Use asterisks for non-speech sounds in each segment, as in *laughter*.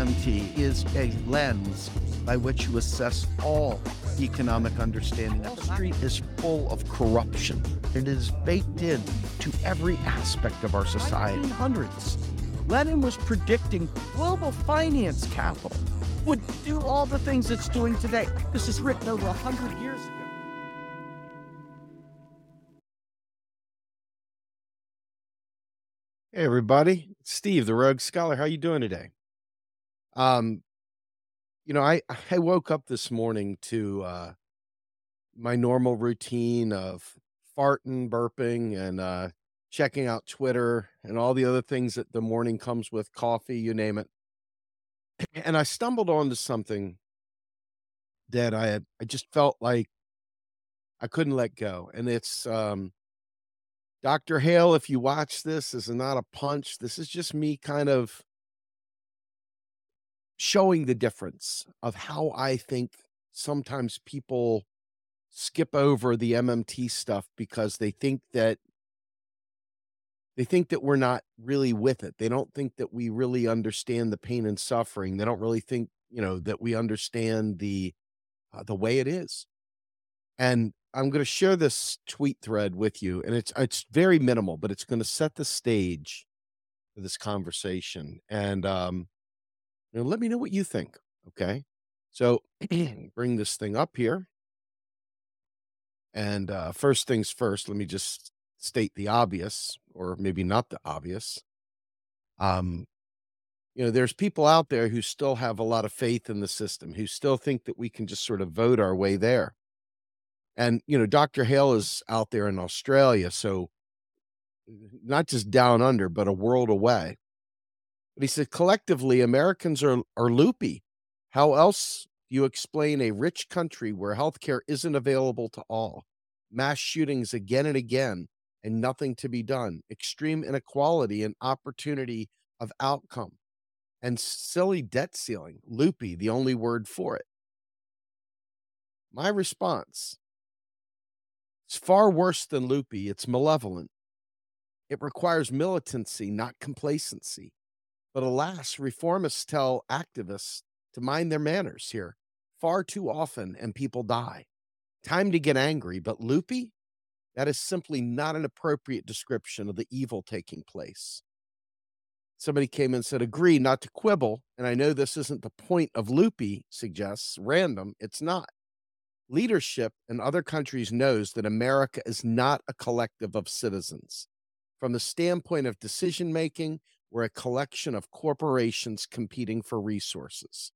MMT is a lens by which you assess all economic understanding. Wall Street is full of corruption. It is baked in to every aspect of our society. Hundreds. Lenin was predicting global finance capital would do all the things it's doing today. This is written over 100 years ago. Hey everybody, it's Steve, the Rogue Scholar. How you doing today? Um, you know, I I woke up this morning to uh my normal routine of farting, burping, and uh checking out Twitter and all the other things that the morning comes with coffee, you name it. *clears throat* And I stumbled onto something that I had I just felt like I couldn't let go. And it's um Dr. Hail, if you watch this, this is not a punch. This is just me kind of showing the difference of how I think sometimes people skip over the MMT stuff because they think that they think that we're not really with it. They don't think that we really understand the pain and suffering. They don't really think, you know, that we understand the uh, the way it is. And I'm going to share this tweet thread with you, and it's it's very minimal, but it's going to set the stage for this conversation. And um, know, let me know what you think. Okay, so *clears throat* bring this thing up here, and uh, first things first. Let me just state the obvious, or maybe not the obvious. Um, you know, there's people out there who still have a lot of faith in the system, who still think that we can just sort of vote our way there and, you know, Dr. Hail is out there in Australia, so not just down under, but a world away. But he said, collectively, Americans are, are loopy. How else do you explain a rich country where healthcare isn't available to all? Mass shootings again and again, and nothing to be done. Extreme inequality and opportunity of outcome. And silly debt ceiling. Loopy, the only word for it. My response it's far worse than loopy, it's malevolent. It requires militancy, not complacency. But alas, reformists tell activists to mind their manners here far too often, and people die. Time to get angry, but loopy? That is simply not an appropriate description of the evil taking place. Somebody came and said, Agree not to quibble. And I know this isn't the point of loopy, suggests random. It's not. Leadership in other countries knows that America is not a collective of citizens. From the standpoint of decision making, we're a collection of corporations competing for resources.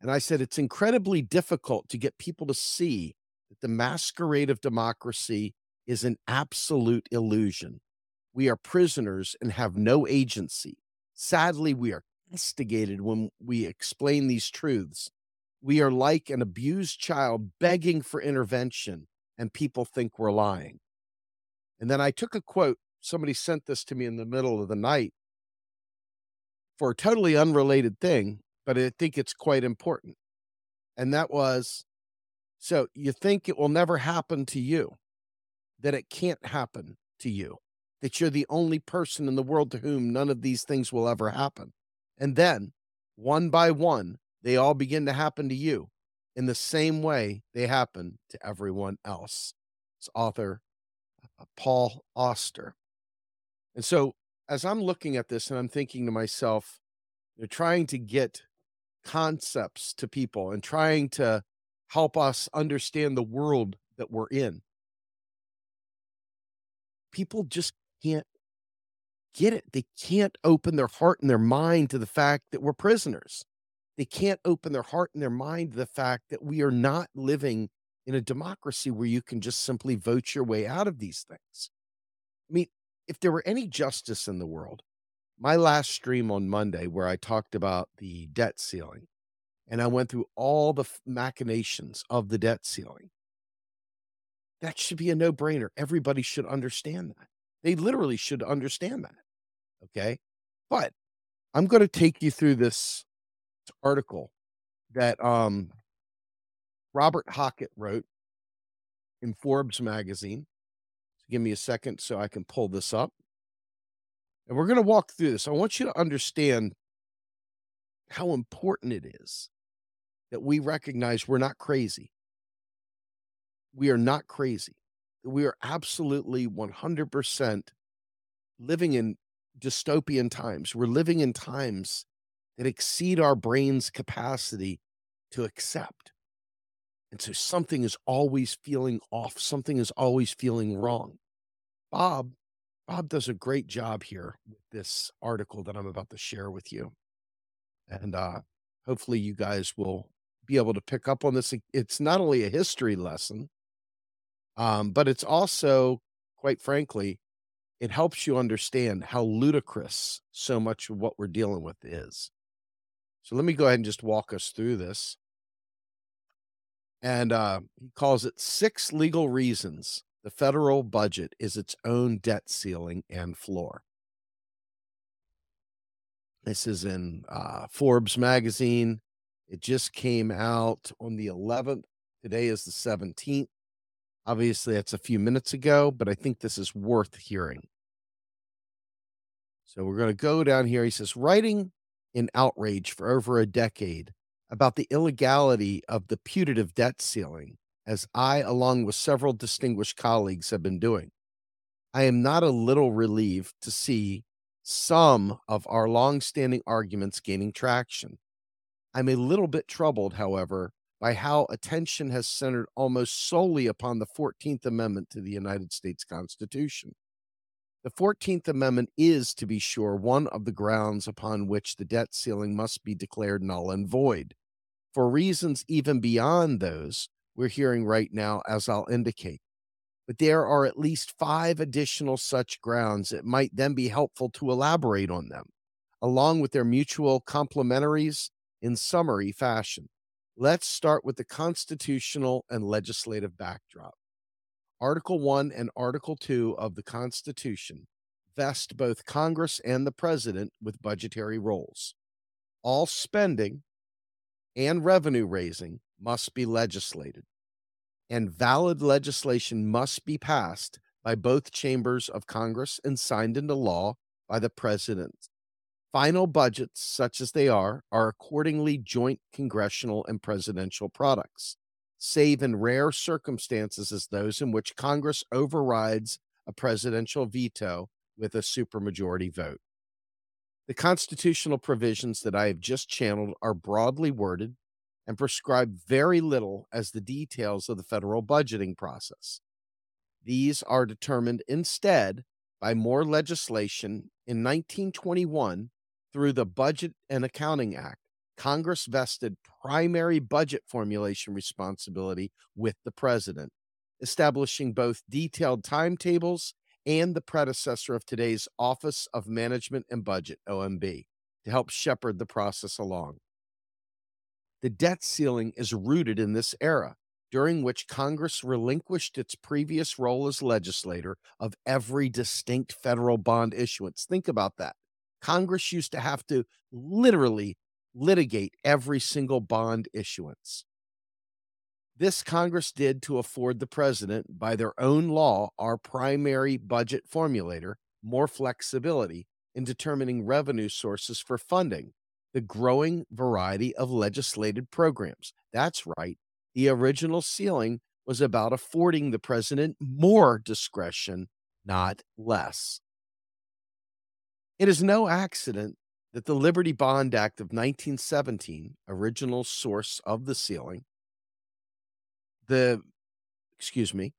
And I said it's incredibly difficult to get people to see that the masquerade of democracy is an absolute illusion. We are prisoners and have no agency. Sadly, we are castigated when we explain these truths we are like an abused child begging for intervention, and people think we're lying. And then I took a quote. Somebody sent this to me in the middle of the night for a totally unrelated thing, but I think it's quite important. And that was so you think it will never happen to you, that it can't happen to you, that you're the only person in the world to whom none of these things will ever happen. And then, one by one, they all begin to happen to you in the same way they happen to everyone else. It's author uh, Paul Auster. And so, as I'm looking at this and I'm thinking to myself, are trying to get concepts to people and trying to help us understand the world that we're in, people just can't get it. They can't open their heart and their mind to the fact that we're prisoners they can't open their heart and their mind to the fact that we are not living in a democracy where you can just simply vote your way out of these things. I mean, if there were any justice in the world, my last stream on Monday, where I talked about the debt ceiling and I went through all the machinations of the debt ceiling, that should be a no brainer. Everybody should understand that. They literally should understand that. Okay. But I'm going to take you through this article that um, Robert Hockett wrote in Forbes magazine. Give me a second so I can pull this up. And we're going to walk through this. I want you to understand how important it is that we recognize we're not crazy. We are not crazy. We are absolutely 100% living in dystopian times. We're living in times that exceed our brain's capacity to accept. And so something is always feeling off, something is always feeling wrong. Bob, Bob does a great job here with this article that I'm about to share with you. And uh, hopefully you guys will be able to pick up on this. It's not only a history lesson, um, but it's also, quite frankly, it helps you understand how ludicrous so much of what we're dealing with is. So let me go ahead and just walk us through this. And uh, he calls it six legal reasons the federal budget is its own debt ceiling and floor. This is in uh, Forbes magazine. It just came out on the 11th. Today is the 17th. Obviously, that's a few minutes ago, but I think this is worth hearing. So we're going to go down here. He says, writing in outrage for over a decade about the illegality of the putative debt ceiling, as I, along with several distinguished colleagues, have been doing. I am not a little relieved to see some of our long-standing arguments gaining traction. I'm a little bit troubled, however, by how attention has centered almost solely upon the 14th Amendment to the United States Constitution. The 14th Amendment is, to be sure, one of the grounds upon which the debt ceiling must be declared null and void, for reasons even beyond those we're hearing right now, as I'll indicate. But there are at least five additional such grounds. It might then be helpful to elaborate on them, along with their mutual complementaries in summary fashion. Let's start with the constitutional and legislative backdrop. Article 1 and Article 2 of the Constitution vest both Congress and the President with budgetary roles. All spending and revenue raising must be legislated, and valid legislation must be passed by both chambers of Congress and signed into law by the President Final budgets, such as they are, are accordingly joint congressional and presidential products, save in rare circumstances as those in which Congress overrides a presidential veto with a supermajority vote. The constitutional provisions that I have just channeled are broadly worded and prescribe very little as the details of the federal budgeting process. These are determined instead by more legislation in 1921 through the Budget and Accounting Act, Congress vested primary budget formulation responsibility with the president, establishing both detailed timetables and the predecessor of today's Office of Management and Budget, OMB, to help shepherd the process along. The debt ceiling is rooted in this era, during which Congress relinquished its previous role as legislator of every distinct federal bond issuance. Think about that. Congress used to have to literally litigate every single bond issuance. This Congress did to afford the president, by their own law, our primary budget formulator, more flexibility in determining revenue sources for funding the growing variety of legislated programs. That's right. The original ceiling was about affording the president more discretion, not less. It is no accident that the Liberty Bond Act of 1917, original source of the ceiling, the, excuse me,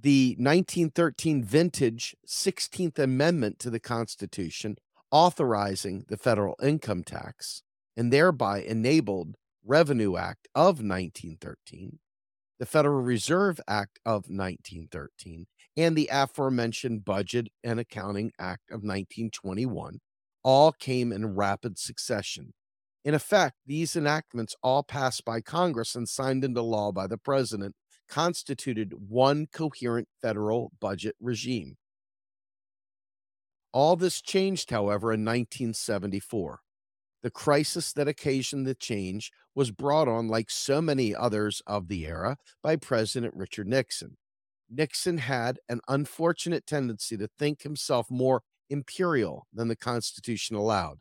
the 1913 vintage 16th Amendment to the Constitution authorizing the federal income tax and thereby enabled Revenue Act of 1913, the Federal Reserve Act of 1913, and the aforementioned Budget and Accounting Act of 1921 all came in rapid succession. In effect, these enactments, all passed by Congress and signed into law by the president, constituted one coherent federal budget regime. All this changed, however, in 1974. The crisis that occasioned the change was brought on, like so many others of the era, by President Richard Nixon. Nixon had an unfortunate tendency to think himself more imperial than the Constitution allowed.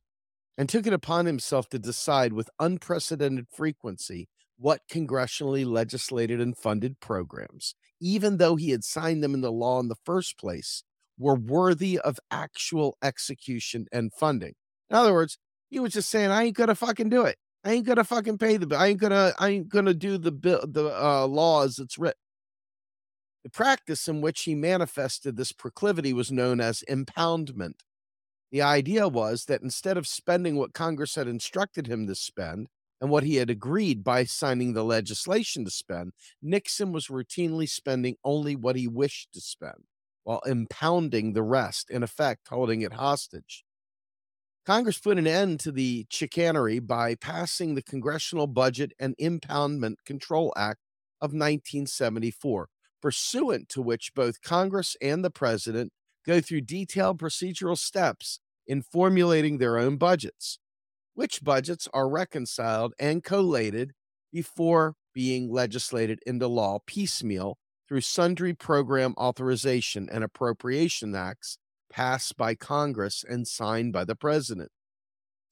And took it upon himself to decide with unprecedented frequency what congressionally legislated and funded programs, even though he had signed them into law in the first place, were worthy of actual execution and funding. In other words, he was just saying, I ain't gonna fucking do it. I ain't gonna fucking pay the bill. I ain't gonna I ain't gonna do the bill the uh, laws that's written. The practice in which he manifested this proclivity was known as impoundment. The idea was that instead of spending what Congress had instructed him to spend and what he had agreed by signing the legislation to spend, Nixon was routinely spending only what he wished to spend, while impounding the rest, in effect, holding it hostage. Congress put an end to the chicanery by passing the Congressional Budget and Impoundment Control Act of 1974, pursuant to which both Congress and the president go through detailed procedural steps in formulating their own budgets, which budgets are reconciled and collated before being legislated into law piecemeal through sundry program authorization and appropriation acts passed by Congress and signed by the president.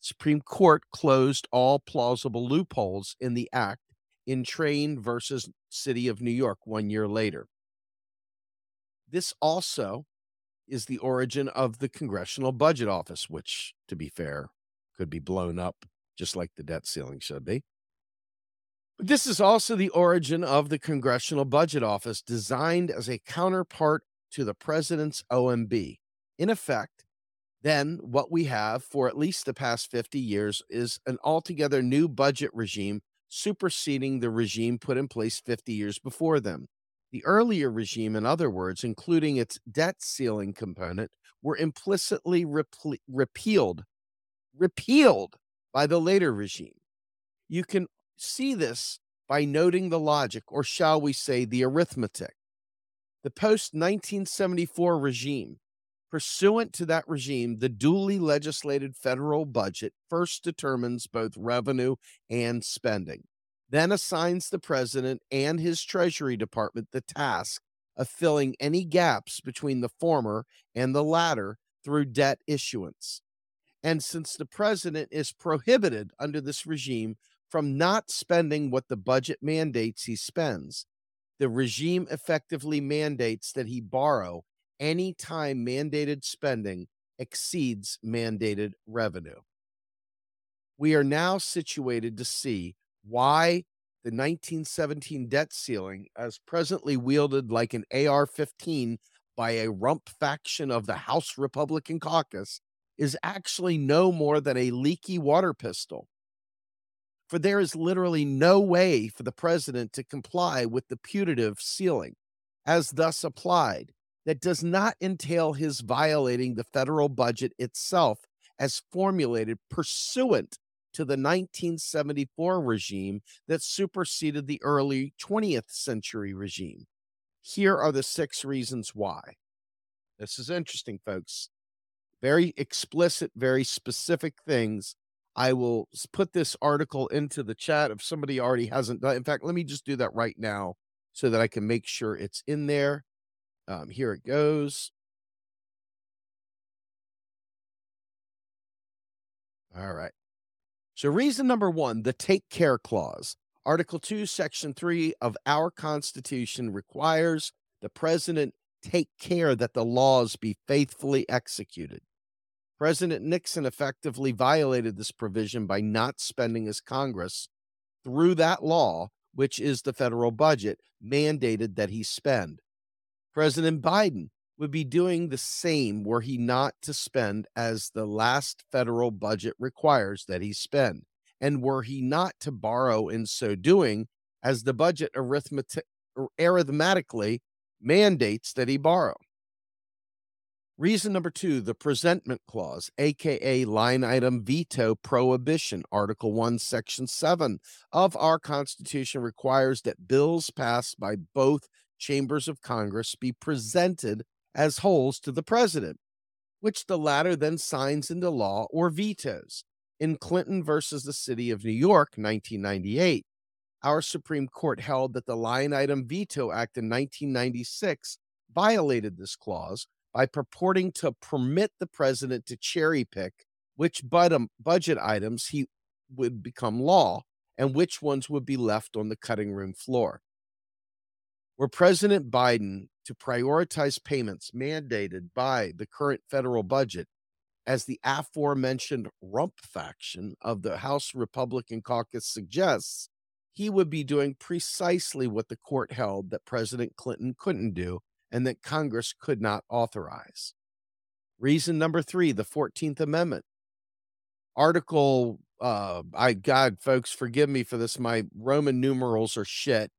Supreme Court closed all plausible loopholes in the act in Train versus City of New York one year later. This also is the origin of the Congressional Budget Office, which, to be fair, could be blown up just like the debt ceiling should be. But this is also the origin of the Congressional Budget Office, designed as a counterpart to the president's OMB. In effect, then what we have for at least the past 50 years is an altogether new budget regime superseding the regime put in place 50 years before them. The earlier regime, in other words, including its debt ceiling component, were implicitly repealed, repealed by the later regime. You can see this by noting the logic, or shall we say, the arithmetic. The post 1974 regime, pursuant to that regime, the duly legislated federal budget first determines both revenue and spending then assigns the president and his Treasury Department the task of filling any gaps between the former and the latter through debt issuance. And since the president is prohibited under this regime from not spending what the budget mandates he spends, the regime effectively mandates that he borrow any time mandated spending exceeds mandated revenue. We are now situated to see why the 1917 debt ceiling, as presently wielded like an AR 15 by a rump faction of the House Republican caucus, is actually no more than a leaky water pistol. For there is literally no way for the president to comply with the putative ceiling, as thus applied, that does not entail his violating the federal budget itself as formulated pursuant to the 1974 regime that superseded the early 20th century regime. Here are the six reasons why. This is interesting, folks. Very explicit, very specific things. I will put this article into the chat if somebody already hasn't done. In fact, let me just do that right now so that I can make sure it's in there. Um, here it goes. All right. So, reason number one the take care clause. Article 2, Section 3 of our Constitution requires the president take care that the laws be faithfully executed. President Nixon effectively violated this provision by not spending as Congress, through that law, which is the federal budget, mandated that he spend. President Biden would be doing the same were he not to spend as the last federal budget requires that he spend, and were he not to borrow in so doing, as the budget arithmetic, er, arithmetically mandates that he borrow. Reason number two, the presentment clause, aka line item veto prohibition. Article 1, Section 7 of our Constitution requires that bills passed by both chambers of Congress be presented as wholes to the president, which the latter then signs into law or vetoes. In Clinton versus the City of New York, 1998, our Supreme Court held that the Line Item Veto Act in 1996 violated this clause by purporting to permit the president to cherry pick which budget items he would become law and which ones would be left on the cutting room floor. Were President Biden to prioritize payments mandated by the current federal budget, as the aforementioned rump faction of the House Republican caucus suggests, he would be doing precisely what the court held that President Clinton couldn't do and that Congress could not authorize. Reason number three the 14th Amendment. Article, uh, I, God, folks, forgive me for this. My Roman numerals are shit.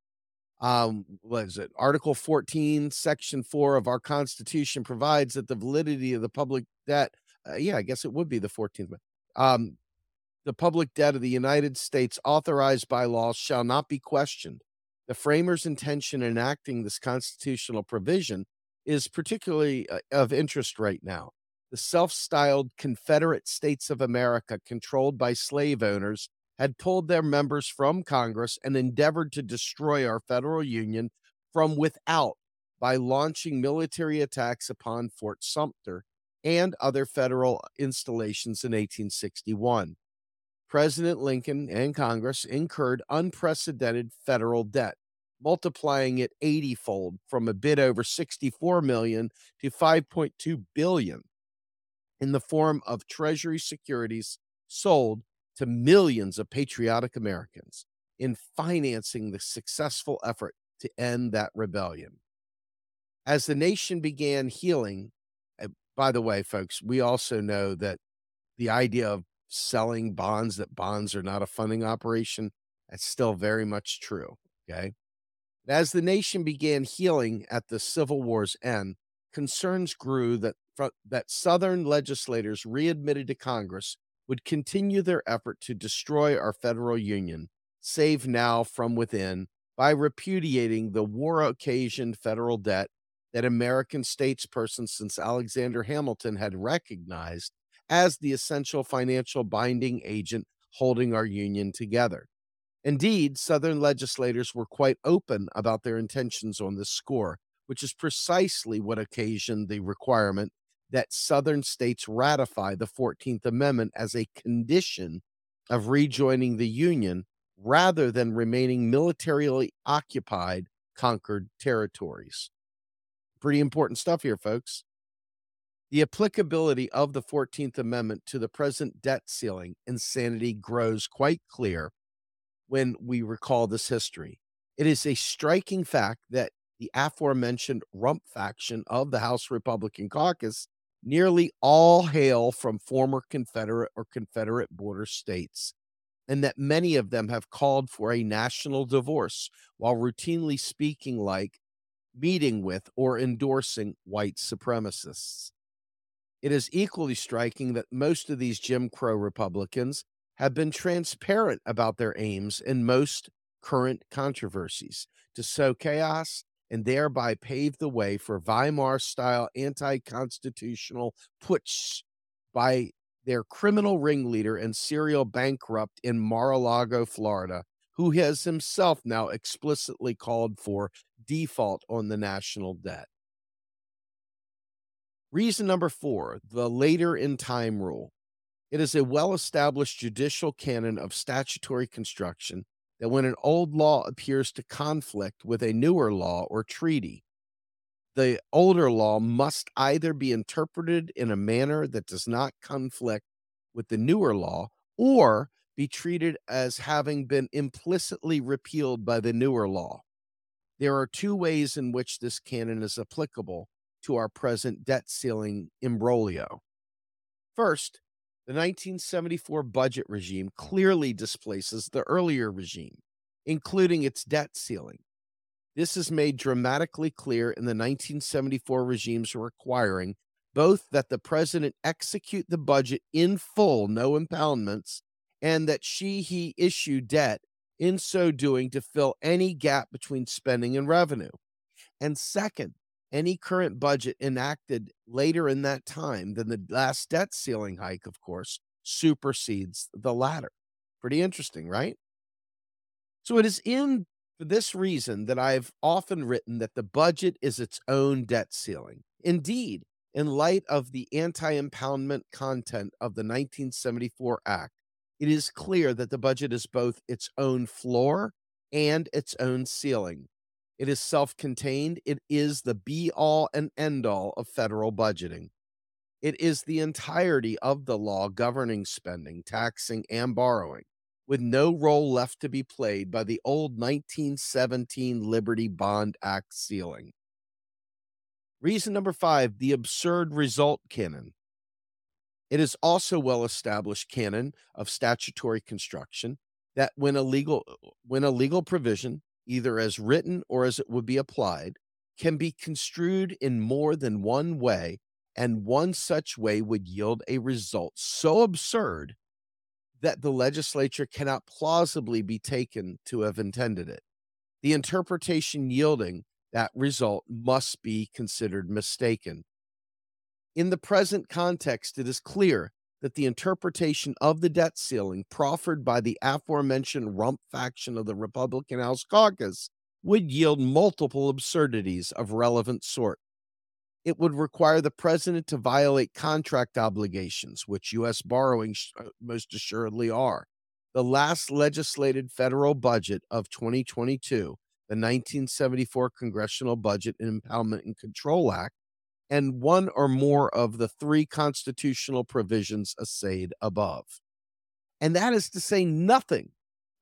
Um, what is it? Article 14, Section 4 of our Constitution provides that the validity of the public debt, uh, yeah, I guess it would be the 14th. Um, the public debt of the United States authorized by law shall not be questioned. The framers' intention in enacting this constitutional provision is particularly uh, of interest right now. The self styled Confederate States of America, controlled by slave owners, had pulled their members from Congress and endeavored to destroy our federal union from without by launching military attacks upon Fort Sumter and other federal installations in 1861. President Lincoln and Congress incurred unprecedented federal debt, multiplying it 80 fold from a bit over 64 million to 5.2 billion in the form of treasury securities sold to millions of patriotic Americans in financing the successful effort to end that rebellion. As the nation began healing, by the way, folks, we also know that the idea of selling bonds, that bonds are not a funding operation, that's still very much true. Okay. As the nation began healing at the Civil War's end, concerns grew that, that Southern legislators readmitted to Congress would continue their effort to destroy our federal union, save now from within, by repudiating the war occasioned federal debt that American statespersons since Alexander Hamilton had recognized as the essential financial binding agent holding our union together. Indeed, Southern legislators were quite open about their intentions on this score, which is precisely what occasioned the requirement that Southern states ratify the 14th Amendment as a condition of rejoining the Union rather than remaining militarily occupied, conquered territories. Pretty important stuff here, folks. The applicability of the 14th Amendment to the present debt ceiling insanity grows quite clear when we recall this history. It is a striking fact that the aforementioned rump faction of the House Republican caucus nearly all hail from former Confederate or Confederate border states, and that many of them have called for a national divorce while routinely speaking like, meeting with, or endorsing white supremacists. It is equally striking that most of these Jim Crow Republicans have been transparent about their aims in most current controversies to sow chaos and thereby pave the way for Weimar style anti constitutional putsch by their criminal ringleader and serial bankrupt in Mar a Lago, Florida, who has himself now explicitly called for default on the national debt. Reason number four the later in time rule. It is a well established judicial canon of statutory construction that when an old law appears to conflict with a newer law or treaty, the older law must either be interpreted in a manner that does not conflict with the newer law or be treated as having been implicitly repealed by the newer law. There are two ways in which this canon is applicable to our present debt ceiling imbroglio. First, the 1974 budget regime clearly displaces the earlier regime, including its debt ceiling. This is made dramatically clear in the 1974 regime's requiring both that the president execute the budget in full, no impoundments, and that she he issue debt in so doing to fill any gap between spending and revenue. And second, any current budget enacted later in that time than the last debt ceiling hike, of course, supersedes the latter. Pretty interesting, right? So it is in for this reason that I've often written that the budget is its own debt ceiling. Indeed, in light of the anti impoundment content of the 1974 Act, it is clear that the budget is both its own floor and its own ceiling. It is self contained, it is the be all and end all of federal budgeting. It is the entirety of the law governing spending, taxing, and borrowing, with no role left to be played by the old 1917 Liberty Bond Act ceiling. Reason number five the absurd result canon. It is also well established canon of statutory construction that when a legal when a legal provision, either as written or as it would be applied, can be construed in more than one way, and one such way would yield a result so absurd that the legislature cannot plausibly be taken to have intended it. The interpretation yielding that result must be considered mistaken. In the present context, it is clear that the interpretation of the debt ceiling proffered by the aforementioned rump faction of the Republican House caucus would yield multiple absurdities of relevant sort. It would require the president to violate contract obligations, which U.S. borrowing uh, most assuredly are. The last legislated federal budget of 2022 the 1974 Congressional Budget and Impoundment and Control Act, and one or more of the three constitutional provisions assayed above. And that is to say nothing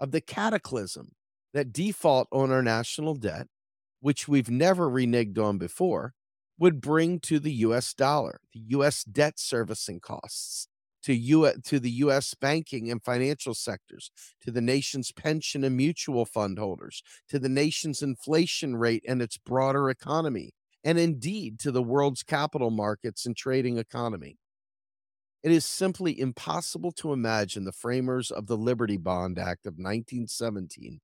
of the cataclysm that default on our national debt, which we've never reneged on before, would bring to the US dollar, the US debt servicing costs, to, U- to the U.S. banking and financial sectors, to the nation's pension and mutual fund holders, to the nation's inflation rate and its broader economy, and indeed to the world's capital markets and trading economy. It is simply impossible to imagine the framers of the Liberty Bond Act of 1917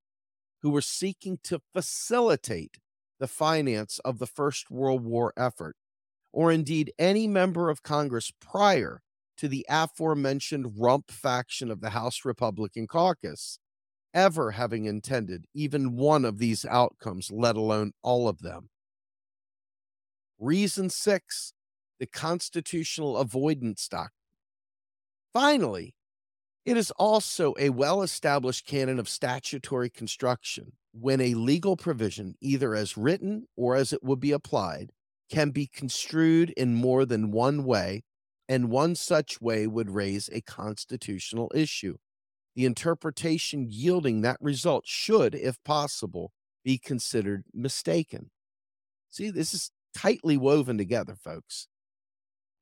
who were seeking to facilitate the finance of the First World War effort, or indeed any member of Congress prior to the aforementioned rump faction of the House Republican caucus ever having intended even one of these outcomes, let alone all of them. Reason six, the constitutional avoidance doctrine. Finally, it is also a well established canon of statutory construction when a legal provision, either as written or as it would be applied, can be construed in more than one way and one such way would raise a constitutional issue. The interpretation yielding that result should, if possible, be considered mistaken. See, this is tightly woven together, folks.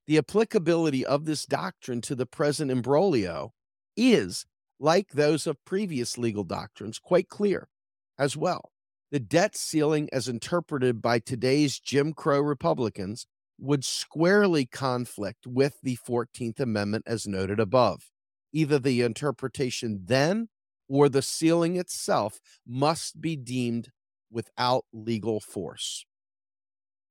The applicability of this doctrine to the present imbroglio is, like those of previous legal doctrines, quite clear as well. The debt ceiling, as interpreted by today's Jim Crow Republicans, would squarely conflict with the 14th Amendment as noted above. Either the interpretation then or the ceiling itself must be deemed without legal force.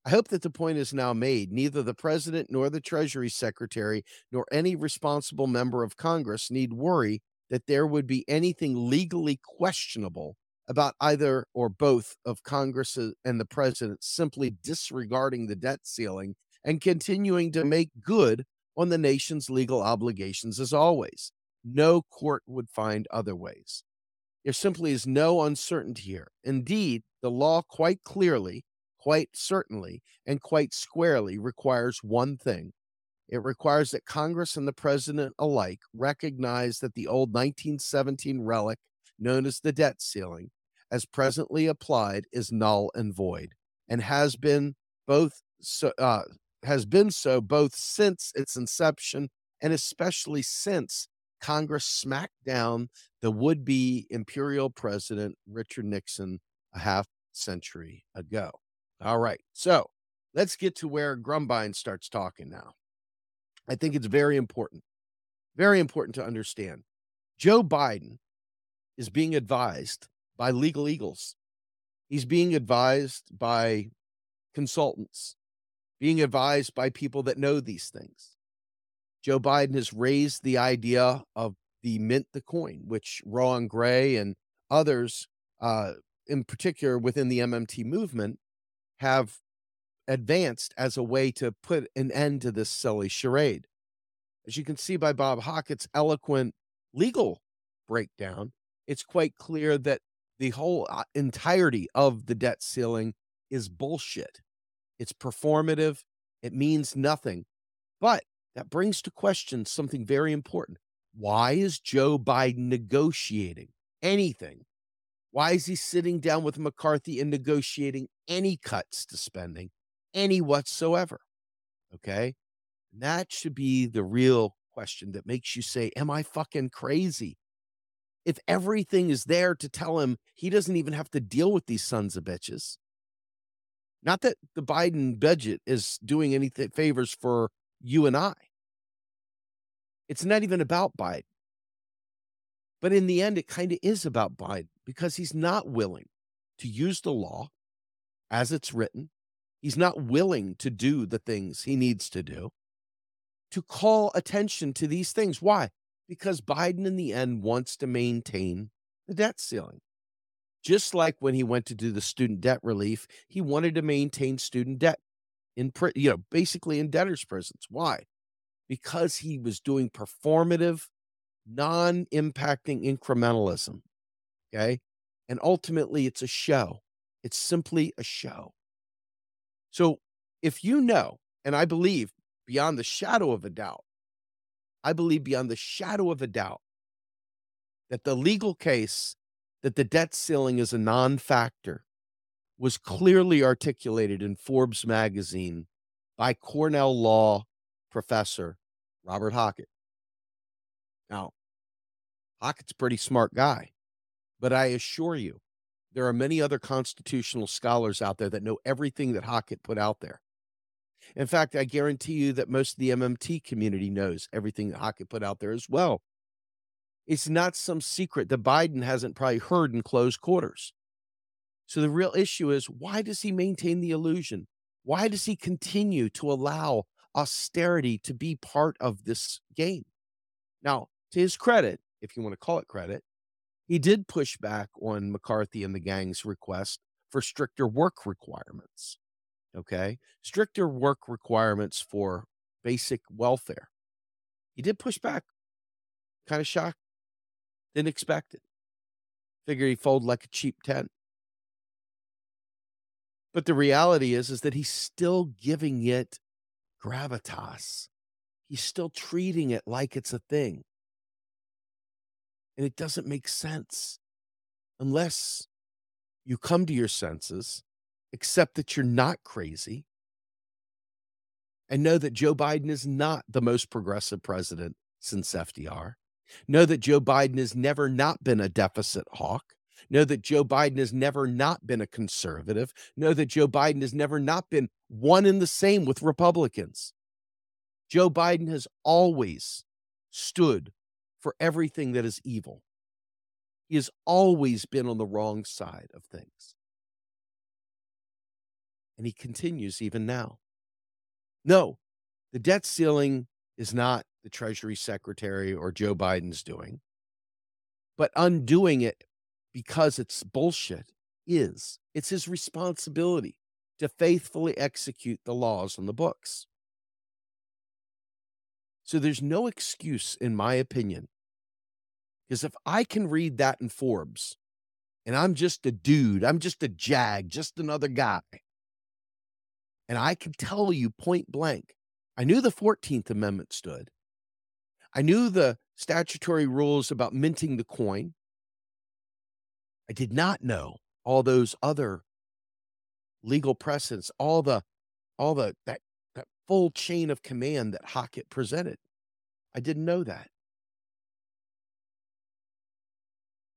I hope that the point is now made. Neither the president nor the Treasury Secretary nor any responsible member of Congress need worry that there would be anything legally questionable about either or both of Congress and the president simply disregarding the debt ceiling and continuing to make good on the nation's legal obligations as always. No court would find other ways. There simply is no uncertainty here. Indeed, the law quite clearly, quite certainly, and quite squarely requires one thing it requires that Congress and the president alike recognize that the old 1917 relic, known as the debt ceiling, as presently applied, is null and void, and has been both so, uh, has been so both since its inception and especially since Congress smacked down the would be imperial president Richard Nixon a half century ago. All right, so let's get to where Grumbine starts talking now. I think it's very important, very important to understand. Joe Biden is being advised by legal eagles. He's being advised by consultants, being advised by people that know these things. Joe Biden has raised the idea of the mint the coin, which Rohan Grey and others, uh, in particular within the MMT movement, have advanced as a way to put an end to this silly charade. As you can see by Bob Hockett's eloquent legal breakdown, it's quite clear that the whole uh, entirety of the debt ceiling is bullshit. It's performative, it means nothing. But that brings to question something very important. Why is Joe Biden negotiating anything? Why is he sitting down with McCarthy and negotiating any cuts to spending, any whatsoever? Okay. And that should be the real question that makes you say, Am I fucking crazy? If everything is there to tell him he doesn't even have to deal with these sons of bitches. Not that the Biden budget is doing any favors for you and I. It's not even about Biden. But in the end, it kind of is about Biden because he's not willing to use the law as it's written. He's not willing to do the things he needs to do to call attention to these things. Why? Because Biden, in the end, wants to maintain the debt ceiling. Just like when he went to do the student debt relief, he wanted to maintain student debt in, you know, basically in debtors' prisons. Why? Because he was doing performative non impacting incrementalism. Okay. And ultimately, it's a show. It's simply a show. So if you know, and I believe beyond the shadow of a doubt, I believe beyond the shadow of a doubt that the legal case that the debt ceiling is a non factor was clearly articulated in Forbes magazine by Cornell Law professor Robert Hockett. Hockett's a pretty smart guy, but I assure you, there are many other constitutional scholars out there that know everything that Hockett put out there. In fact, I guarantee you that most of the MMT community knows everything that Hockett put out there as well. It's not some secret that Biden hasn't probably heard in closed quarters. So the real issue is why does he maintain the illusion? Why does he continue to allow austerity to be part of this game? Now, to his credit, if you want to call it credit, he did push back on McCarthy and the gang's request for stricter work requirements. Okay. Stricter work requirements for basic welfare. He did push back. Kind of shocked. Didn't expect it. Figured he'd fold like a cheap tent. But the reality is, is that he's still giving it gravitas. He's still treating it like it's a thing. And it doesn't make sense unless you come to your senses, accept that you're not crazy, and know that Joe Biden is not the most progressive president since FDR. Know that Joe Biden has never not been a deficit hawk. Know that Joe Biden has never not been a conservative. Know that Joe Biden has never not been one in the same with Republicans. Joe Biden has always stood for everything that is evil. He has always been on the wrong side of things. And he continues even now. No, the debt ceiling is not the Treasury Secretary or Joe Biden's doing, but undoing it because it's bullshit is. It's his responsibility to faithfully execute the laws on the books. So there's no excuse, in my opinion, because if I can read that in Forbes and I'm just a dude, I'm just a jag, just another guy, and I can tell you point blank, I knew the 14th Amendment stood. I knew the statutory rules about minting the coin. I did not know all those other legal precedents, all the all the that full chain of command that Hockett presented. I didn't know that.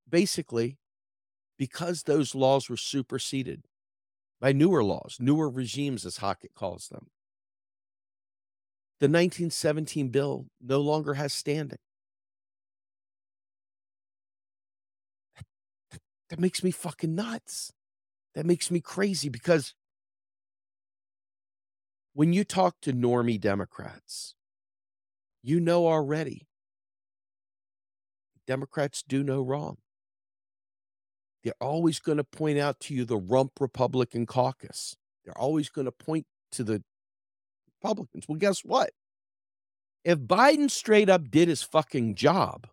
Basically, because those laws were superseded by newer laws, newer regimes, as Hockett calls them, the 1917 bill no longer has standing. That makes me fucking nuts. That makes me crazy because when you talk to normie Democrats, you know already Democrats do no wrong. They're always going to point out to you the rump Republican caucus. They're always going to point to the Republicans. Well, guess what? If Biden straight up did his fucking job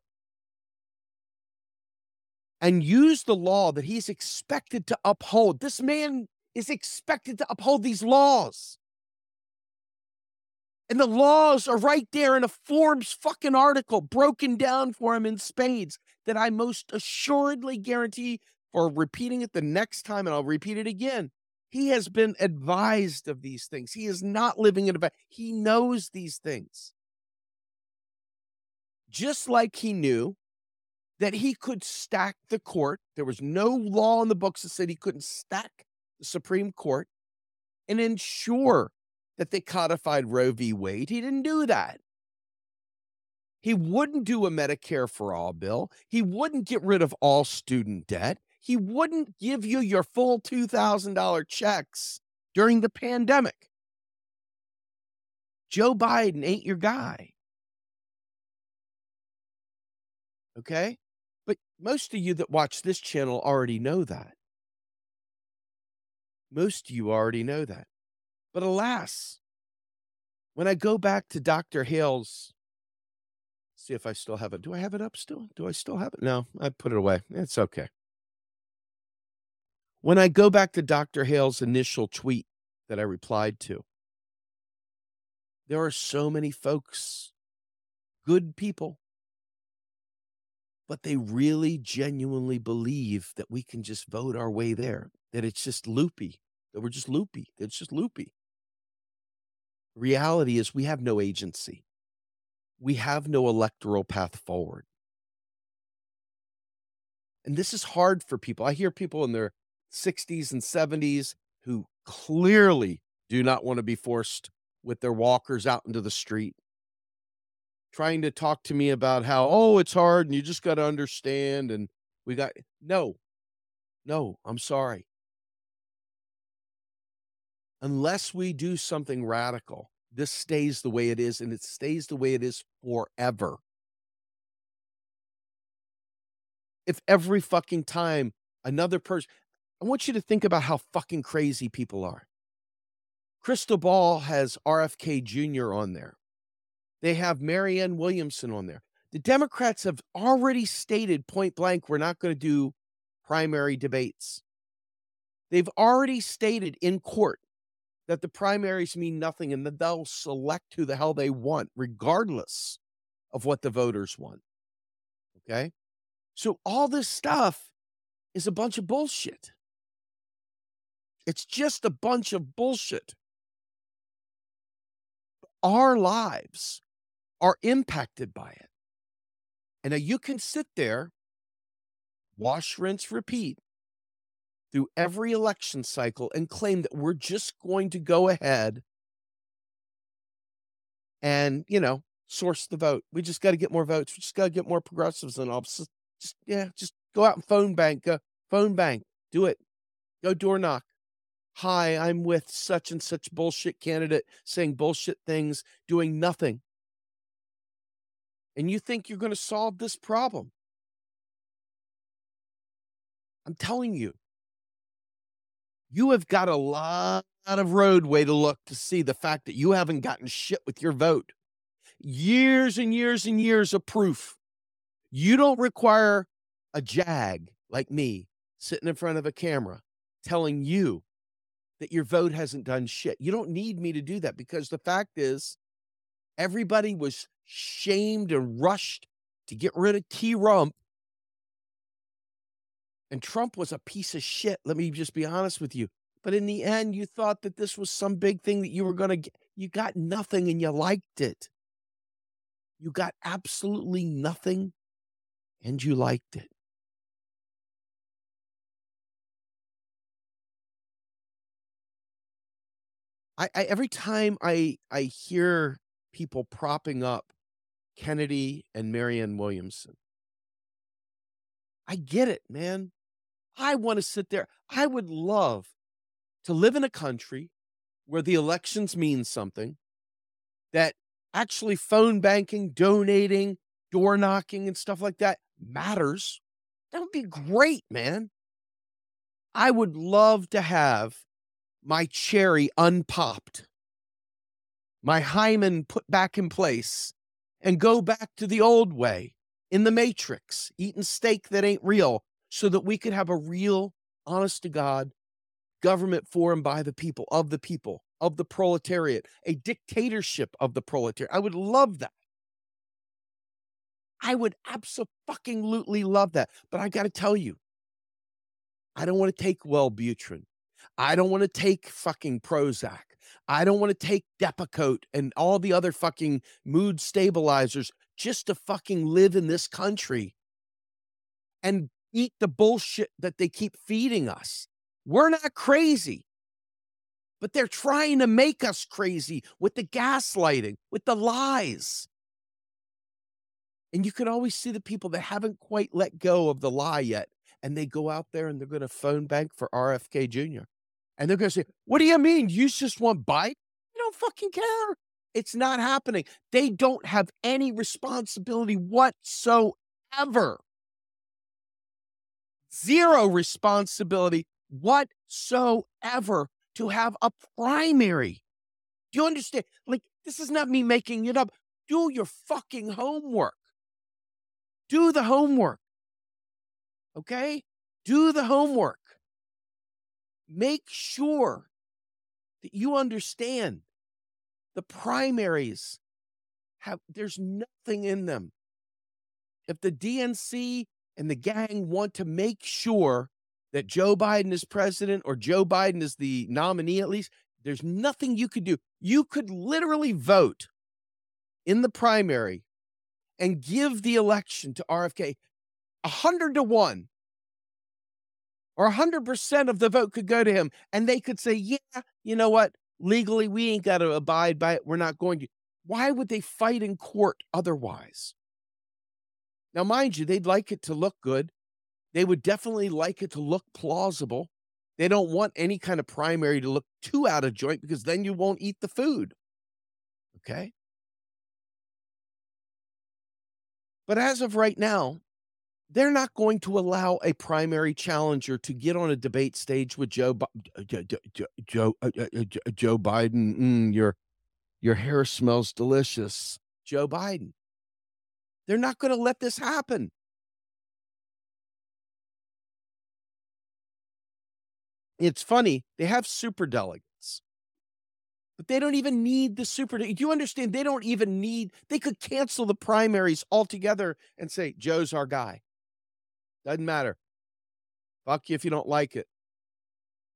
and used the law that he's expected to uphold, this man is expected to uphold these laws. And the laws are right there in a Forbes fucking article broken down for him in spades that I most assuredly guarantee for repeating it the next time, and I'll repeat it again. He has been advised of these things. He is not living in a he knows these things. Just like he knew that he could stack the court. There was no law in the books that said he couldn't stack the Supreme Court and ensure that they codified Roe v. Wade. He didn't do that. He wouldn't do a Medicare for all bill. He wouldn't get rid of all student debt. He wouldn't give you your full $2,000 checks during the pandemic. Joe Biden ain't your guy. Okay? But most of you that watch this channel already know that. Most of you already know that. But alas, when I go back to Dr. Hail's, see if I still have it. Do I have it up still? Do I still have it? No, I put it away. It's okay. When I go back to Dr. Hail's initial tweet that I replied to, there are so many folks, good people, but they really genuinely believe that we can just vote our way there, that it's just loopy, that we're just loopy, it's just loopy. Reality is we have no agency. We have no electoral path forward. And this is hard for people. I hear people in their 60s and 70s who clearly do not want to be forced with their walkers out into the street trying to talk to me about how oh it's hard and you just got to understand and we got no no i'm sorry unless we do something radical this stays the way it is and it stays the way it is forever if every fucking time another person I want you to think about how fucking crazy people are. Krystal Ball has RFK Jr. on there. They have Marianne Williamson on there. The Democrats have already stated point blank we're not going to do primary debates. They've already stated in court that the primaries mean nothing and that they'll select who the hell they want, regardless of what the voters want. Okay. So all this stuff is a bunch of bullshit. It's just a bunch of bullshit. Our lives are impacted by it. And now you can sit there, wash, rinse, repeat through every election cycle and claim that we're just going to go ahead and, you know, source the vote. We just got to get more votes. We just got to get more progressives all. Just, just, yeah, just go out and phone bank, go phone bank, do it. Go door knock. Hi, I'm with such and such bullshit candidate saying bullshit things, doing nothing. And you think you're going to solve this problem. I'm telling you, you have got a lot of roadway to look to see the fact that you haven't gotten shit with your vote. Years and years and years of proof. You don't require a jag like me sitting in front of a camera telling you that your vote hasn't done shit. You don't need me to do that because the fact is, everybody was shamed and rushed to get rid of T Rump. And Trump was a piece of shit. Let me just be honest with you. But in the end, you thought that this was some big thing that you were going to get. You got nothing and you liked it. You got absolutely nothing and you liked it. I, I every time I I hear people propping up Kennedy and Marianne Williamson, I get it, man. I want to sit there. I would love to live in a country where the elections mean something, that actually phone banking, donating, door knocking, and stuff like that matters. That would be great, man. I would love to have my cherry unpopped my hymen put back in place and go back to the old way in the matrix, eating steak that ain't real, so that we could have a real, honest to God government for and by the people, of the people, of the proletariat, a dictatorship of the proletariat. I would love that. I would absolutely love that. But I got to tell you, I don't want to take Wellbutrin. I don't want to take fucking Prozac. I don't want to take Depakote and all the other fucking mood stabilizers just to fucking live in this country and eat the bullshit that they keep feeding us. We're not crazy, but they're trying to make us crazy with the gaslighting, with the lies. And you can always see the people that haven't quite let go of the lie yet. And they go out there and they're going to phone bank for RFK Jr. And they're going to say, What do you mean? You just want Biden? You don't fucking care. It's not happening. They don't have any responsibility whatsoever. Zero responsibility whatsoever to have a primary. Do you understand? Like, this is not me making it up. Do your fucking homework. Do the homework. Okay? Do the homework. Make sure that you understand the primaries have, there's nothing in them. If the DNC and the gang want to make sure that Joe Biden is president or Joe Biden is the nominee, at least, there's nothing you could do. You could literally vote in the primary and give the election to RFK a hundred to one or a hundred percent of the vote could go to him. And they could say, yeah, you know what? Legally, we ain't got to abide by it. We're not going to. Why would they fight in court otherwise? Now, mind you, they'd like it to look good. They would definitely like it to look plausible. They don't want any kind of primary to look too out of joint because then you won't eat the food. Okay. But as of right now, they're not going to allow a primary challenger to get on a debate stage with Joe Joe Joe, uh, uh, uh, Joe Biden. Mm, your your hair smells delicious, Joe Biden. They're not going to let this happen. It's funny they have super delegates but they don't even need the super. Do you understand? They don't even need, they could cancel the primaries altogether and say, Joe's our guy. Doesn't matter. Fuck you if you don't like it.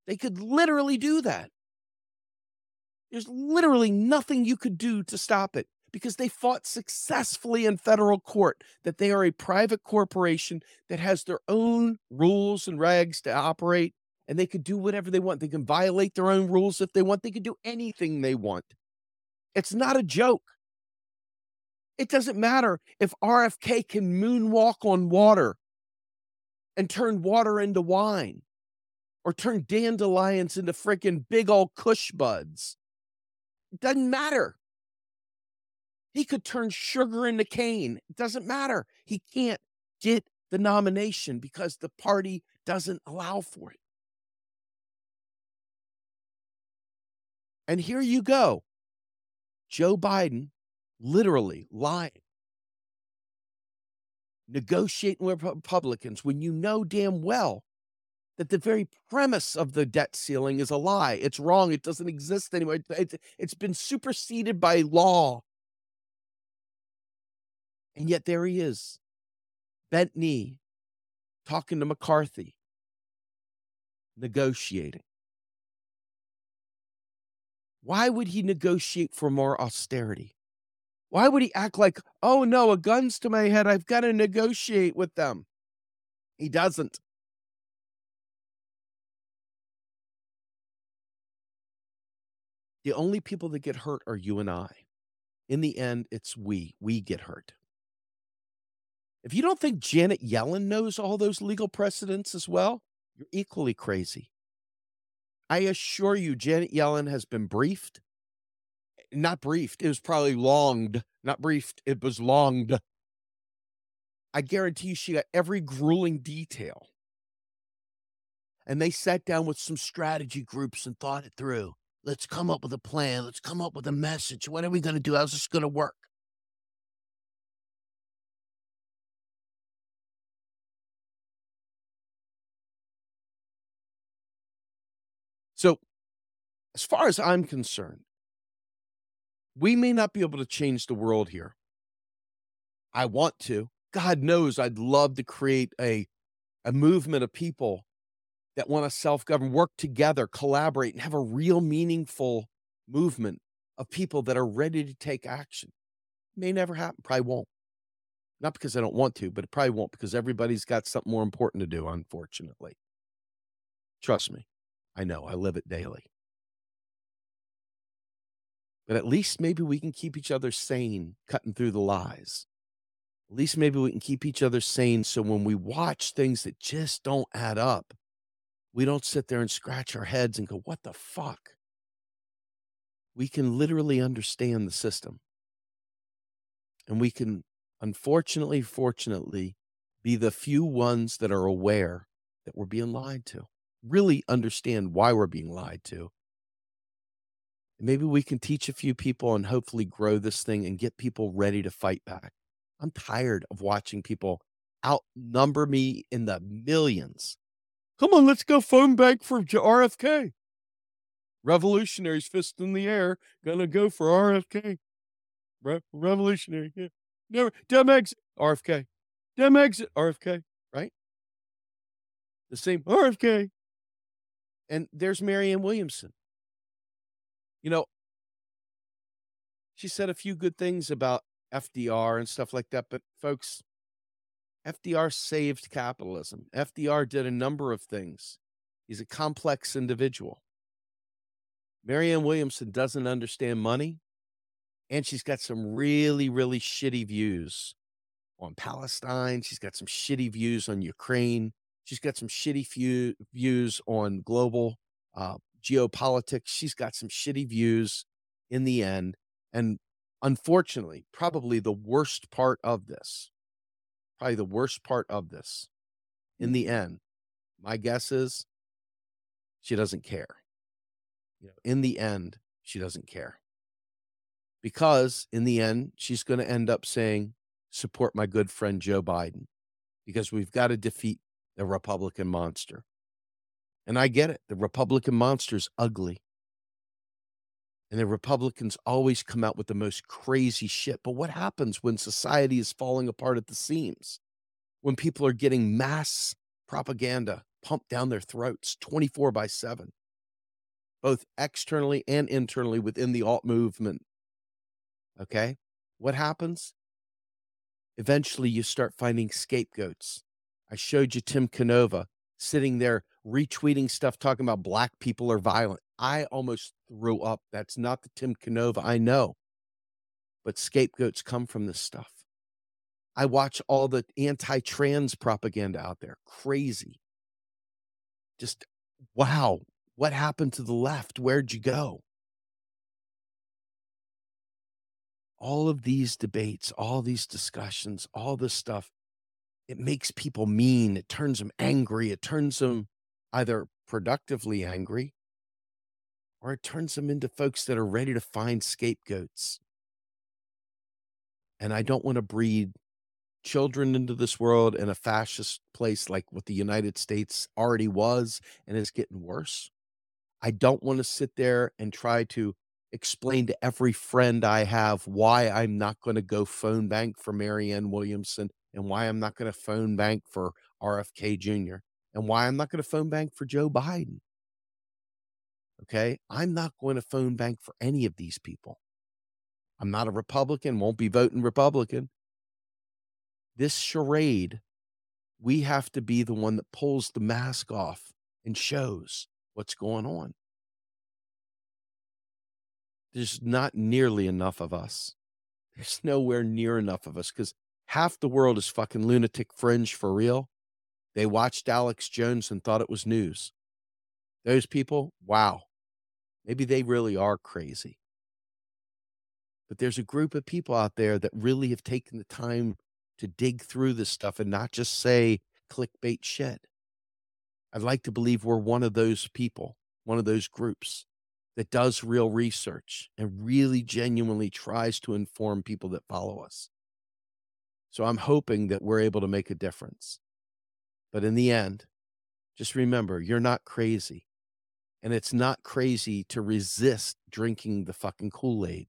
They could literally do that. There's literally nothing you could do to stop it because they fought successfully in federal court that they are a private corporation that has their own rules and regs to operate and they could do whatever they want. They can violate their own rules if they want. They can do anything they want. It's not a joke. It doesn't matter if RFK can moonwalk on water and turn water into wine or turn dandelions into freaking big old cush buds. It doesn't matter. He could turn sugar into cane. It doesn't matter. He can't get the nomination because the party doesn't allow for it. And here you go. Joe Biden literally lying, negotiating with Republicans when you know damn well that the very premise of the debt ceiling is a lie. It's wrong. It doesn't exist anymore. It, has been superseded by law. And yet there he is, bent knee, talking to McCarthy, negotiating. Why would he negotiate for more austerity? Why would he act like, oh no, a gun's to my head. I've got to negotiate with them? He doesn't. The only people that get hurt are you and I. In the end, it's we. We get hurt. If you don't think Janet Yellen knows all those legal precedents as well, you're equally crazy. I assure you, Janet Yellen has been briefed. Eh, not briefed. It was probably longed, not briefed. It was longed. I guarantee you she got every grueling detail. And they sat down with some strategy groups and thought it through. Let's come up with a plan. Let's come up with a message. What are we going to do? How's this going to work? So, as far as I'm concerned, we may not be able to change the world here. I want to. God knows I'd love to create a a movement of people that want to self-govern, work together, collaborate, and have a real meaningful movement of people that are ready to take action. May never happen, probably won't. Not because I don't want to, but it probably won't because everybody's got something more important to do, unfortunately. Trust me. I know, I live it daily. But at least maybe we can keep each other sane, cutting through the lies. At least maybe we can keep each other sane so when we watch things that just don't add up, we don't sit there and scratch our heads and go, what the fuck? We can literally understand the system. And we can, unfortunately, fortunately, be the few ones that are aware that we're being lied to really understand why we're being lied to. Maybe we can teach a few people and hopefully grow this thing and get people ready to fight back. I'm tired of watching people outnumber me in the millions. Come on, let's go phone bank for RFK. Revolutionaries fist in the air, gonna go for RFK. Re- revolutionary, yeah. Never, dem exit, RFK. Dem exit, RFK, right? The same RFK, and there's Marianne Williamson. You know, she said a few good things about FDR and stuff like that, but folks, FDR saved capitalism. FDR did a number of things. He's a complex individual. Marianne Williamson doesn't understand money, and she's got some really, really shitty views on Palestine. She's got some shitty views on Ukraine. She's got some shitty few views on global uh, geopolitics. She's got some shitty views in the end. And unfortunately, probably the worst part of this, probably the worst part of this in the end, my guess is she doesn't care. You know, in the end, she doesn't care. Because in the end, she's going to end up saying, support my good friend Joe Biden, because we've got to defeat the Republican monster. And I get it. The Republican monster is ugly. And the Republicans always come out with the most crazy shit. But what happens when society is falling apart at the seams? When people are getting mass propaganda pumped down their throats 24 by 7, both externally and internally within the alt movement. Okay. What happens? Eventually, you start finding scapegoats I showed you Tim Canova sitting there retweeting stuff talking about black people are violent. I almost threw up. That's not the Tim Canova I know. But scapegoats come from this stuff. I watch all the anti trans propaganda out there. Crazy. Just wow. What happened to the left? Where'd you go? All of these debates, all these discussions, all this stuff it makes people mean, it turns them angry, it turns them either productively angry or it turns them into folks that are ready to find scapegoats. And I don't want to breed children into this world in a fascist place like what the United States already was and is getting worse. I don't want to sit there and try to explain to every friend I have why I'm not going to go phone bank for Marianne Williamson and why I'm not going to phone bank for RFK Jr. and why I'm not going to phone bank for Joe Biden. Okay. I'm not going to phone bank for any of these people. I'm not a Republican, won't be voting Republican. This charade, we have to be the one that pulls the mask off and shows what's going on. There's not nearly enough of us. There's nowhere near enough of us because half the world is fucking lunatic fringe for real. They watched Alex Jones and thought it was news. Those people, wow, maybe they really are crazy. But there's a group of people out there that really have taken the time to dig through this stuff and not just say clickbait shit. I'd like to believe we're one of those people, one of those groups. that does real research and really genuinely tries to inform people that follow us. So I'm hoping that we're able to make a difference. But in the end, just remember you're not crazy. And it's not crazy to resist drinking the fucking Kool Aid.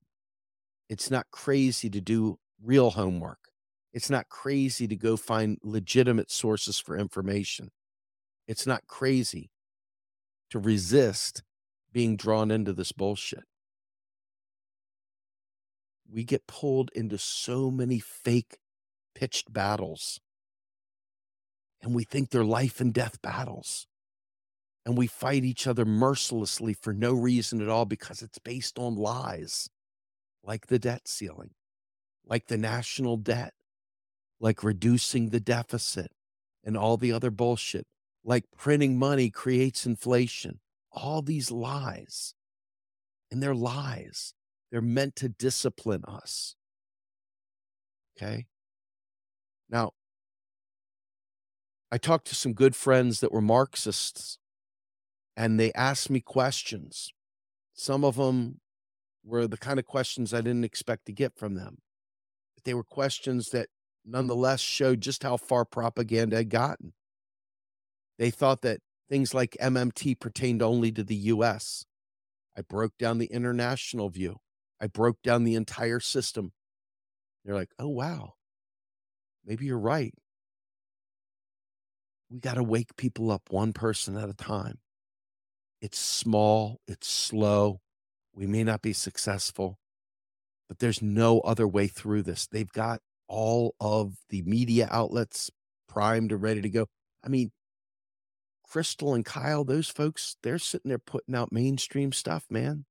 It's not crazy to do real homework. It's not crazy to go find legitimate sources for information. It's not crazy to resist being drawn into this bullshit. We get pulled into so many fake pitched battles, and we think they're life and death battles. And we fight each other mercilessly for no reason at all because it's based on lies like the debt ceiling, like the national debt, like reducing the deficit and all the other bullshit, like printing money creates inflation. All these lies. And they're lies. They're meant to discipline us. Okay. Now, I talked to some good friends that were Marxists and they asked me questions. Some of them were the kind of questions I didn't expect to get from them. But they were questions that nonetheless showed just how far propaganda had gotten. They thought that things like MMT pertained only to the US. I broke down the international view. I broke down the entire system. They're like, oh, wow, maybe you're right. We got to wake people up one person at a time. It's small, it's slow. We may not be successful, but there's no other way through this. They've got all of the media outlets primed and ready to go. I mean, Krystal and Kyle, those folks, they're sitting there putting out mainstream stuff, man.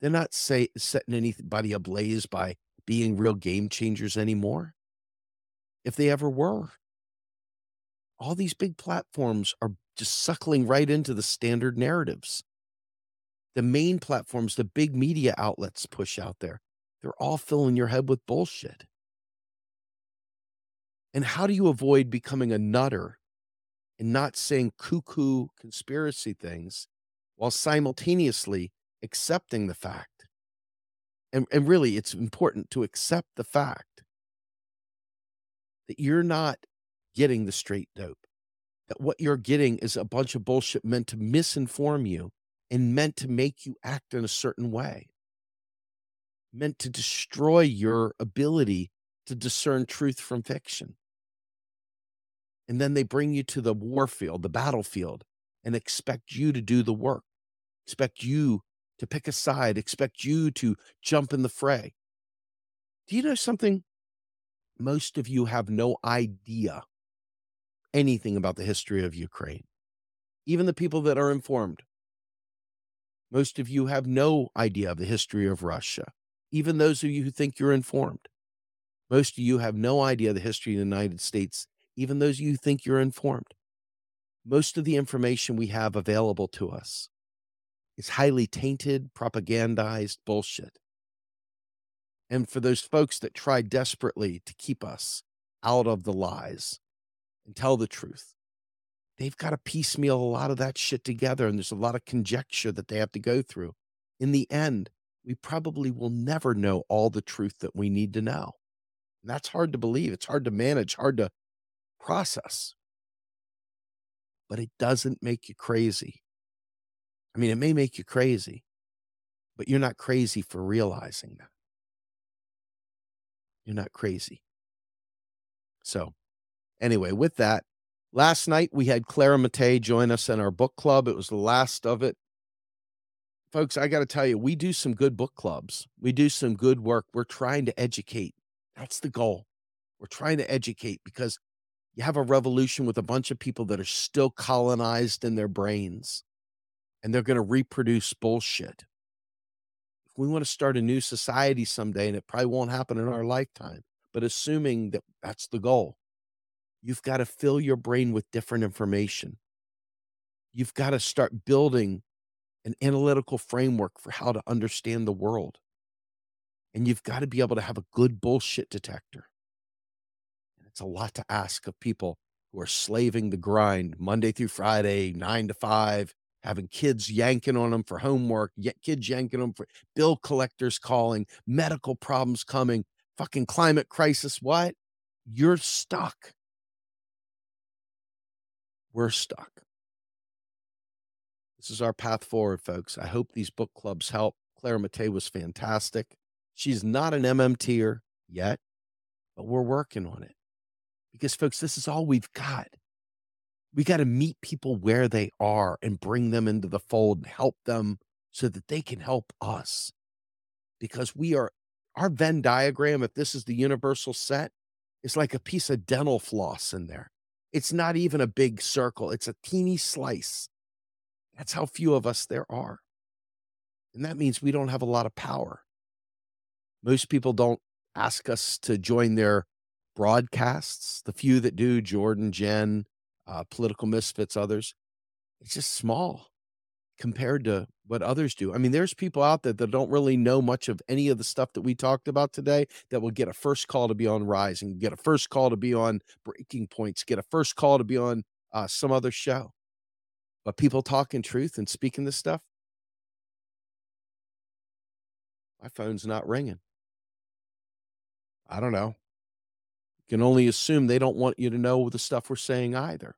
They're not say, setting anybody ablaze by being real game changers anymore. If they ever were, all these big platforms are just suckling right into the standard narratives. The main platforms, the big media outlets push out there, they're all filling your head with bullshit. And how do you avoid becoming a nutter and not saying cuckoo conspiracy things while simultaneously accepting the fact? And, and really, it's important to accept the fact that you're not getting the straight dope, that what you're getting is a bunch of bullshit meant to misinform you and meant to make you act in a certain way, meant to destroy your ability to discern truth from fiction. And then they bring you to the warfield, the battlefield, and expect you to do the work, expect you to pick a side, expect you to jump in the fray. Do you know something? Most of you have no idea anything about the history of Ukraine, even the people that are informed. Most of you have no idea of the history of Russia, even those of you who think you're informed. Most of you have no idea the history of the United States even those of you who think you're informed. Most of the information we have available to us is highly tainted, propagandized bullshit. And for those folks that try desperately to keep us out of the lies and tell the truth, they've got to piecemeal a lot of that shit together. And there's a lot of conjecture that they have to go through. In the end, we probably will never know all the truth that we need to know. And that's hard to believe. It's hard to manage, hard to process, but it doesn't make you crazy. I mean, it may make you crazy, but you're not crazy for realizing that. You're not crazy. So, anyway, with that, last night we had Clara Mattei join us in our book club. It was the last of it. Folks, I got to tell you, we do some good book clubs. We do some good work. We're trying to educate. That's the goal. We're trying to educate because you have a revolution with a bunch of people that are still colonized in their brains and they're going to reproduce bullshit. We want to start a new society someday, and it probably won't happen in our lifetime, but assuming that that's the goal, you've got to fill your brain with different information. You've got to start building an analytical framework for how to understand the world. And you've got to be able to have a good bullshit detector. and It's a lot to ask of people who are slaving the grind Monday through Friday, nine to five, having kids yanking on them for homework, kids yanking them for bill collectors calling, medical problems coming, fucking climate crisis. What? You're stuck. We're stuck. This is our path forward, folks. I hope these book clubs help. Clara Mattei was fantastic. She's not an MMTer yet, but we're working on it. Because, folks, this is all we've got. We got to meet people where they are and bring them into the fold and help them so that they can help us. Because we are, our Venn diagram, if this is the universal set, is like a piece of dental floss in there. It's not even a big circle, it's a teeny slice. That's how few of us there are. And that means we don't have a lot of power. Most people don't ask us to join their broadcasts. The few that do, Jordan, Jen, uh, Political Misfits, others, it's just small compared to what others do. I mean, there's people out there that don't really know much of any of the stuff that we talked about today that will get a first call to be on Rising, get a first call to be on Breaking Points, get a first call to be on uh, some other show. But people talking truth and speaking this stuff, my phone's not ringing. I don't know. Can only assume they don't want you to know the stuff we're saying either.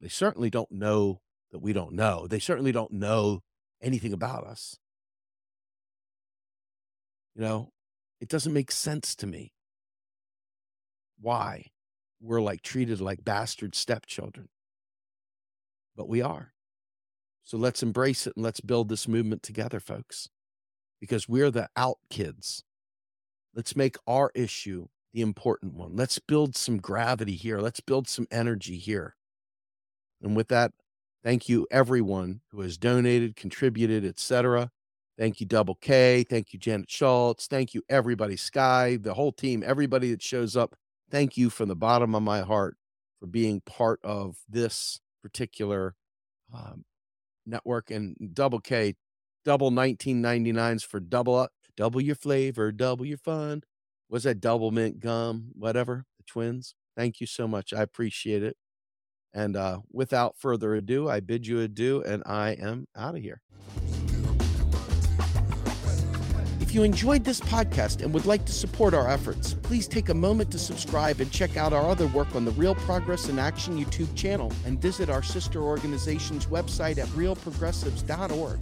They certainly don't know that we don't know. They certainly don't know anything about us. You know, it doesn't make sense to me why we're like treated like bastard stepchildren. But we are. So let's embrace it and let's build this movement together, folks, because we're the out kids. Let's make our issue the important one. Let's build some gravity here. Let's build some energy here. And with that, thank you everyone who has donated, contributed, etc. Thank you, Double K. Thank you, Janet Schultz. Thank you, everybody, Sky, the whole team, everybody that shows up. Thank you from the bottom of my heart for being part of this particular um, network. And Double K, double 1999s for double double your flavor, double your fun. Was that Doublemint gum, whatever, the twins? Thank you so much. I appreciate it. And uh, without further ado, I bid you adieu and I am out of here. If you enjoyed this podcast and would like to support our efforts, please take a moment to subscribe and check out our other work on the Real Progress in Action YouTube channel and visit our sister organization's website at realprogressives.org.